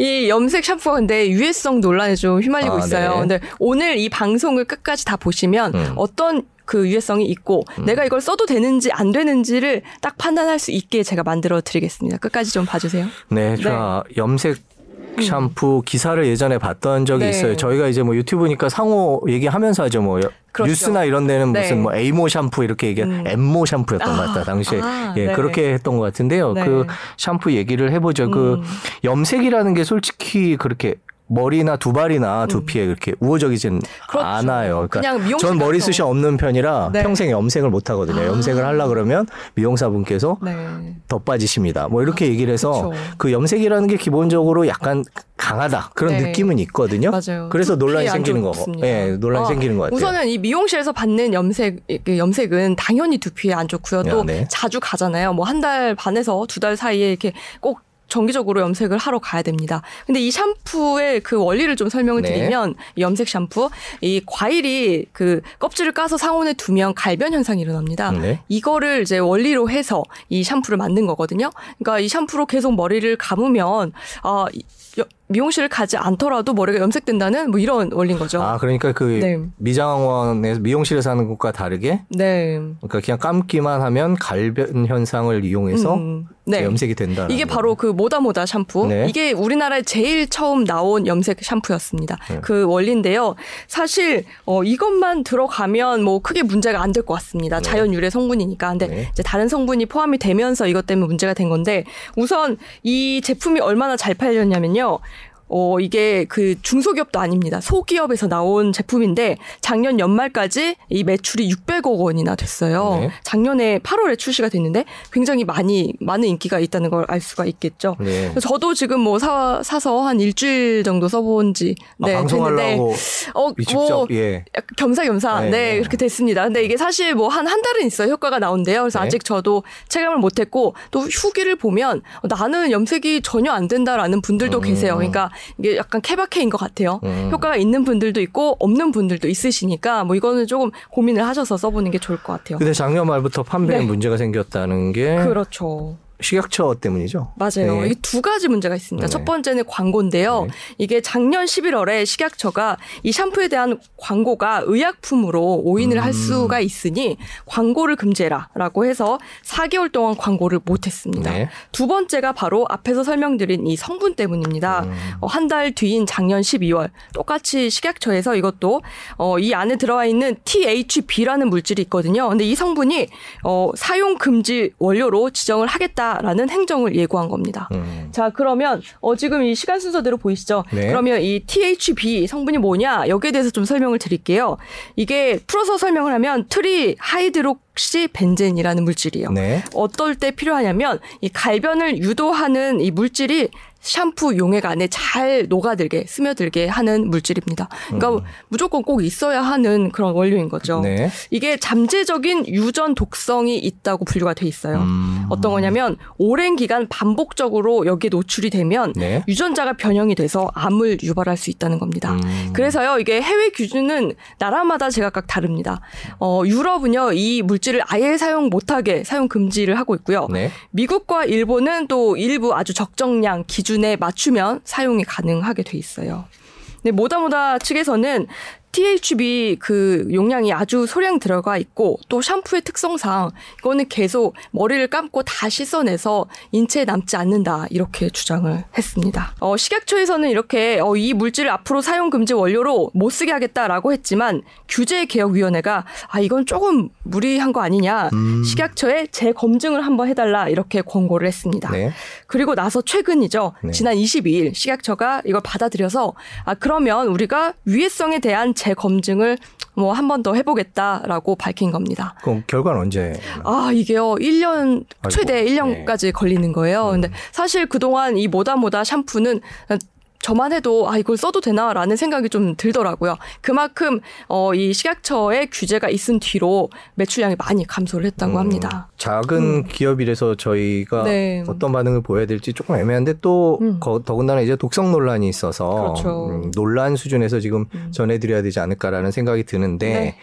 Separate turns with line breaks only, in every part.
이 염색 샴푸가 근데 유해성 논란에 좀 휘말리고
아,
있어요.
네.
근데 오늘 이 방송을 끝까지 다 보시면
음.
어떤 그 유해성이 있고 내가 이걸 써도 되는지 안 되는지를 딱 판단할 수 있게 제가 만들어 드리겠습니다. 끝까지 좀 봐주세요.
네, 제가 염색 샴푸 기사를 예전에 봤던 적이
네.
있어요. 저희가 이제 뭐 유튜브니까 상호 얘기하면서 하죠. 뭐
그렇죠.
뉴스나 이런 데는
네.
무슨 뭐 A모 샴푸 이렇게 얘기,
음.
M모 샴푸였던 것 같다. 당시에
아,
예
네.
그렇게 했던 것 같은데요.
네.
그 샴푸 얘기를 해보죠. 그
음.
염색이라는 게 솔직히 그렇게 머리나 두발이나 두피에 그렇게 우호적이진
음. 그렇죠.
않아요. 그러니까 전. 머리숱이 없는 편이라
네.
평생 염색을 못 하거든요.
아.
염색을 하려 그러면 미용사분께서
네.
더 빠지십니다. 뭐 이렇게 얘기를 해서
그쵸.
그 염색이라는 게 기본적으로 약간 강하다 그런
네.
느낌은 있거든요.
맞아요.
그래서 논란이
안
생기는 거.
좋습니다.
예, 논란이
아,
생기는 것 같아요.
우선은 이 미용실에서 받는 염색 그 염색은 당연히 두피에 안 좋고요. 또
야, 네.
자주 가잖아요. 뭐 한 달 반에서 두 달 사이에 이렇게 꼭 정기적으로 염색을 하러 가야 됩니다. 근데 이 샴푸의 그 원리를 좀 설명을
네.
드리면 이 염색 샴푸 이 과일이 그 껍질을 까서 상온에 두면 갈변 현상이 일어납니다.
네.
이거를 이제 원리로 해서 이 샴푸를 만든 거거든요. 그러니까 이 샴푸로 계속 머리를 감으면 아 이- 여- 미용실을 가지 않더라도 머리가 염색된다는 뭐 이런 원리인 거죠.
아 그러니까 그
네.
미장원에서 미용실에서 하는 것과 다르게
네.
그러니까 그냥 감기만 하면 갈변 현상을 이용해서
음, 네.
염색이 된다.
이게 바로 그 모다모다 샴푸.
네.
이게 우리나라에 제일 처음 나온 염색 샴푸였습니다.
네.
그 원리인데요. 사실 어 이것만 들어가면 뭐 크게 문제가 안 될 것 같습니다.
네.
자연 유래 성분이니까. 근데
네.
이제 다른 성분이 포함이 되면서 이것 때문에 문제가 된 건데 우선 이 제품이 얼마나 잘 팔렸냐면요. 后 어, 이게 그 중소기업도 아닙니다. 소기업에서 나온 제품인데 작년 연말까지 이 매출이 600억 원이나 됐어요.
네.
작년에 8월에 출시가 됐는데 굉장히 많이 많은 인기가 있다는 걸 알 수가 있겠죠.
네.
저도 지금 뭐 사, 사서 한 일주일 정도 써본 지
아,
네,
방송하려고
됐는데 어,
직접
뭐
예.
겸사겸사
네,
네,
네.
그렇게 됐습니다. 근데 이게 사실 뭐 한 한 달은 있어요 효과가 나온대요. 그래서
네.
아직 저도 체감을 못했고 또 후기를 보면 나는 염색이 전혀 안 된다라는 분들도
음.
계세요. 그러니까 이게 약간 케바케인 것 같아요.
음.
효과가 있는 분들도 있고 없는 분들도 있으시니까 뭐 이거는 조금 고민을 하셔서 써보는 게 좋을 것 같아요.
근데 작년 말부터 판매에
네.
문제가 생겼다는 게
그렇죠.
식약처 때문이죠.
맞아요.
네.
이게 두 가지 문제가 있습니다.
네.
첫 번째는 광고인데요.
네.
이게 작년 11월에 식약처가 이 샴푸에 대한 광고가 의약품으로 오인을
음.
할 수가 있으니 광고를 금지해라라고 해서 4개월 동안 광고를 못했습니다.
네.
두 번째가 바로 앞에서 설명드린 이 성분 때문입니다.
음.
어, 한달 뒤인 작년 12월 똑같이 식약처에서 이것도 어, 이 안에 들어와 있는 THB라는 물질이 있거든요. 근데 이 성분이 어, 사용 금지 원료로 지정을 하겠다 라는 행정을 예고한 겁니다.
음.
자, 그러면 어 지금 이 시간 순서대로 보이시죠?
네.
그러면 이 THB 성분이 뭐냐? 여기에 대해서 좀 설명을 드릴게요. 이게 풀어서 설명을 하면 trihydroxybenzene이라는 물질이에요.
네.
어떨 때 필요하냐면 이 갈변을 유도하는 이 물질이 샴푸 용액 안에 잘 녹아들게 스며들게 하는 물질입니다. 그러니까 무조건 꼭 있어야 하는 그런 원료인 거죠.
음. 네.
이게 잠재적인 유전 독성이 있다고 분류가 돼 있어요.
음.
어떤 거냐면 오랜 기간 반복적으로 여기에 노출이 되면
네.
유전자가 변형이 돼서 암을 유발할 수 있다는 겁니다.
음.
그래서요, 이게 해외 기준은 나라마다 제각각 다릅니다. 어, 유럽은요, 이 물질 을 아예 사용 못하게 사용 금지를 하고 있고요.
네.
미국과 일본은 또 일부 아주 적정량 기준에 맞추면 사용이 가능하게 돼 있어요. 근데 모다모다 측에서는 THB 그 용량이 아주 소량 들어가 있고 또 샴푸의 특성상 이거는 계속 머리를 감고 다 씻어내서 인체에 남지 않는다 이렇게 주장을 했습니다. 어, 식약처에서는 이렇게 어, 이 물질을 앞으로 사용 금지 원료로 못 쓰게 하겠다라고 했지만 규제 개혁위원회가 아 이건 조금 무리한 거 아니냐
음.
식약처에 재검증을 한번 해달라 이렇게 권고를 했습니다.
네.
그리고 나서 최근이죠.
네.
지난 22일 식약처가 이걸 받아들여서 아 그러면 우리가 위해성에 대한 재검증을 뭐 한 번 더 해보겠다라고 밝힌 겁니다.
그럼 결과는 언제?
아 이게요 1년 최대
아이고, 네.
1년까지 걸리는 거예요. 근데 사실 그동안 이 모다모다 샴푸는 저만 해도 아 이걸 써도 되나라는 생각이 좀 들더라고요. 그만큼 어, 이 식약처의 규제가 있은 뒤로 매출량이 많이 감소를 했다고
음,
합니다.
작은
음.
기업이라서 저희가
네.
어떤 반응을 보여야 될지 조금 애매한데 또
음.
거- 더군다나 이제 독성 논란이 있어서
그렇죠.
음, 논란 수준에서 지금
음.
전해드려야 되지 않을까라는 생각이 드는데
네.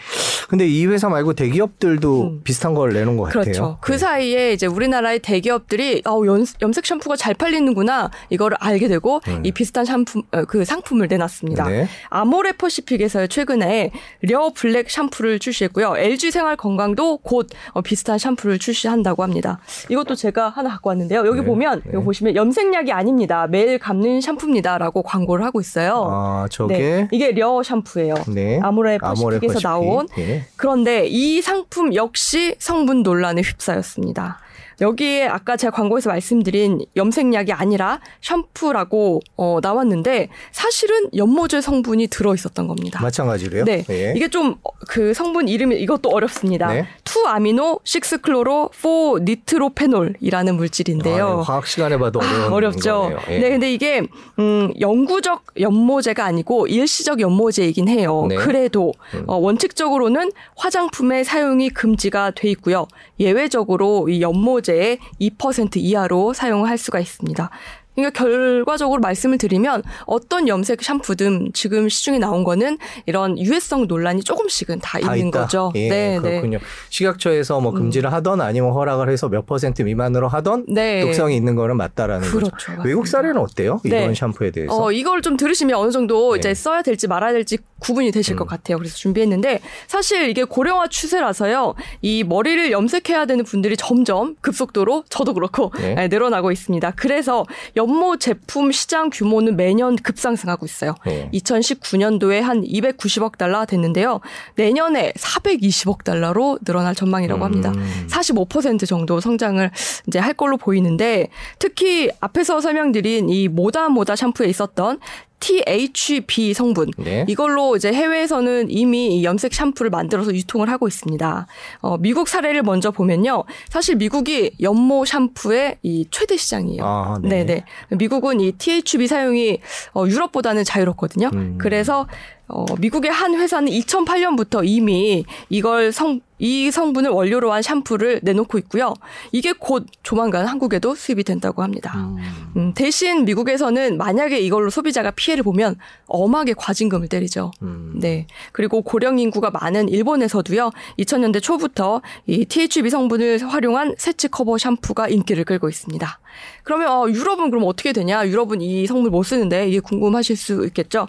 근데 이 회사 말고 대기업들도
음.
비슷한 걸 내놓은 것 같아요.
그렇죠. 그
네.
사이에 이제 우리나라의 대기업들이 어, 염, 염색 샴푸가 잘 팔리는구나 이거를 알게 되고
음.
이 비슷한 샴푸 어, 그 상품을 내놨습니다.
네.
아모레 퍼시픽에서 최근에 려 블랙 샴푸를 출시했고요. LG 생활 건강도 곧 어, 비슷한 샴푸를 출시한다고 합니다. 이것도 제가 하나 갖고 왔는데요. 여기
네,
보면
네.
이거 보시면 염색약이 아닙니다. 매일 감는 샴푸입니다라고 광고를 하고 있어요.
아 저게
네, 이게 려 샴푸예요.
네.
아모레
아모레
퍼시픽에서
퍼시픽.
나온
예.
그런데 이 상품 역시 성분 논란에 휩싸였습니다. 여기에 아까 제가 광고에서 말씀드린 염색약이 아니라 샴푸라고 어, 나왔는데 사실은 염모제 성분이 들어 있었던 겁니다.
마찬가지로요.
네.
예.
이게 좀 그 성분 이름이 이것도 어렵습니다.
네.
two amino six chloro four nitrophenol이라는 물질인데요.
아, 과학 시간에 봐도
아, 어렵죠.
예.
네, 근데 이게 음, 영구적 염모제가 아니고 일시적 염모제이긴 해요.
네.
그래도
음.
어, 원칙적으로는 화장품의 사용이 금지가 돼 있고요. 예외적으로 이 연모 제의 2% 이하로 사용할 수가 있습니다. 그러니까 결과적으로 말씀을 드리면 어떤 염색 샴푸든 지금 시중에 나온 거는 이런 유해성 논란이 조금씩은 다,
다
있는
있다.
거죠.
예,
네, 네.
그렇군요. 식약처에서 뭐 금지를 하던 아니면 허락을 해서 몇 퍼센트 미만으로 하던
네.
독성이 있는 거는 맞다라는
그렇죠.
거죠.
맞습니다.
외국 사례는 어때요?
네.
이번 샴푸에 대해서?
어, 이걸 좀 들으시면 어느 정도
네.
이제 써야 될지 말아야 될지 구분이 되실
음.
것 같아요. 그래서 준비했는데 사실 이게 고령화 추세라서요. 이 머리를 염색해야 되는 분들이 점점 급속도로 저도 그렇고
네.
네, 늘어나고 있습니다. 그래서 연모 제품 시장 규모는 매년 급상승하고 있어요.
네.
2019년도에 한 290억 달러 됐는데요. 내년에 420억 달러로 늘어날 전망이라고 합니다.
음.
45% 정도 성장을 이제 할 걸로 보이는데 특히 앞에서 설명드린 이 모다 모다 샴푸에 있었던 THB 성분
네.
이걸로 이제 해외에서는 이미 이 염색 샴푸를 만들어서 유통을 하고 있습니다. 어, 미국 사례를 먼저 보면요. 사실 미국이 연모 샴푸의 이 최대 시장이에요.
아, 네.
네네. 미국은 이 THB 사용이 어, 유럽보다는 자유롭거든요.
음.
그래서 어, 미국의 한 회사는 2008년부터 이미 이걸 성, 이 성분을 원료로 한 샴푸를 내놓고 있고요. 이게 곧 조만간 한국에도 수입이 된다고 합니다.
음.
음, 대신 미국에서는 만약에 이걸로 소비자가 피해를 보면 엄하게 과징금을 때리죠.
음.
네. 그리고 고령 인구가 많은 일본에서도요. 2000년대 초부터 이 THB 성분을 활용한 세치 커버 샴푸가 인기를 끌고 있습니다. 그러면 어, 유럽은 그럼 어떻게 되냐? 유럽은 이 성분 못 쓰는데 이게 궁금하실 수 있겠죠.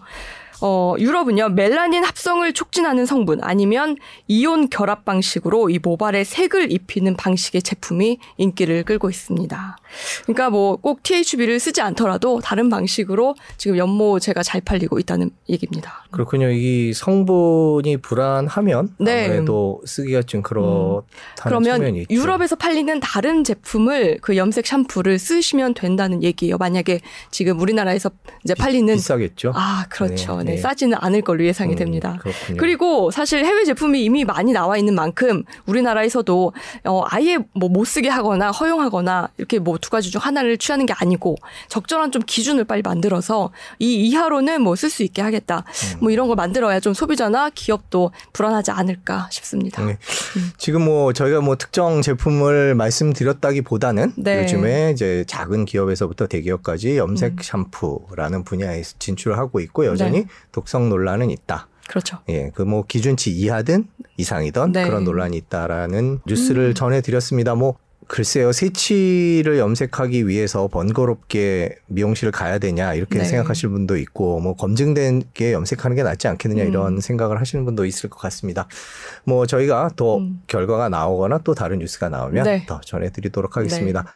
어, 유럽은요, 멜라닌 합성을 촉진하는 성분 아니면 이온 결합 방식으로 이 모발에 색을 입히는 방식의 제품이 인기를 끌고 있습니다. 그러니까 뭐 꼭 THB를 쓰지 않더라도 다른 방식으로 지금 연모제가 잘 팔리고 있다는 얘기입니다.
그렇군요. 이 성분이 불안하면
네.
아무래도 쓰기가 좀 그렇다는
그러면
측면이 있죠.
유럽에서 팔리는 다른 제품을 그 염색 샴푸를 쓰시면 된다는 얘기예요. 만약에 지금 우리나라에서 이제 팔리는
비 싸겠죠.
아 그렇죠.
네,
네,
네.
싸지는 않을 걸로 예상이
음,
됩니다.
그렇군요.
그리고 사실 해외 제품이 이미 많이 나와 있는 만큼 우리나라에서도 어 아예 뭐 못 쓰게 하거나 허용하거나 이렇게 뭐 두 가지 중 하나를 취하는 게 아니고 적절한 좀 기준을 빨리 만들어서 이 이하로는 뭐 쓸 수 있게 하겠다.
음.
뭐 이런 걸 만들어야 좀 소비자나 기업도 불안하지 않을까 싶습니다.
네. 지금 뭐 저희가 뭐 특정 제품을 말씀드렸다기보다는
네.
요즘에 이제 작은 기업에서부터 대기업까지 염색
음.
샴푸라는 분야에 진출하고 있고 여전히
네.
독성 논란은 있다.
그렇죠.
예, 그 뭐 기준치 이하든 이상이든
네. 음.
그런 논란이 있다라는 뉴스를 전해드렸습니다. 뭐 글쎄요, 새치를 염색하기 위해서 번거롭게 미용실을 가야 되냐 이렇게
네.
생각하실 분도 있고, 뭐 검증된 게 염색하는 게 낫지 않겠느냐
음.
이런 생각을 하시는 분도 있을 것 같습니다. 뭐 저희가 더
음.
결과가 나오거나 또 다른 뉴스가 나오면
네.
더 전해드리도록 하겠습니다.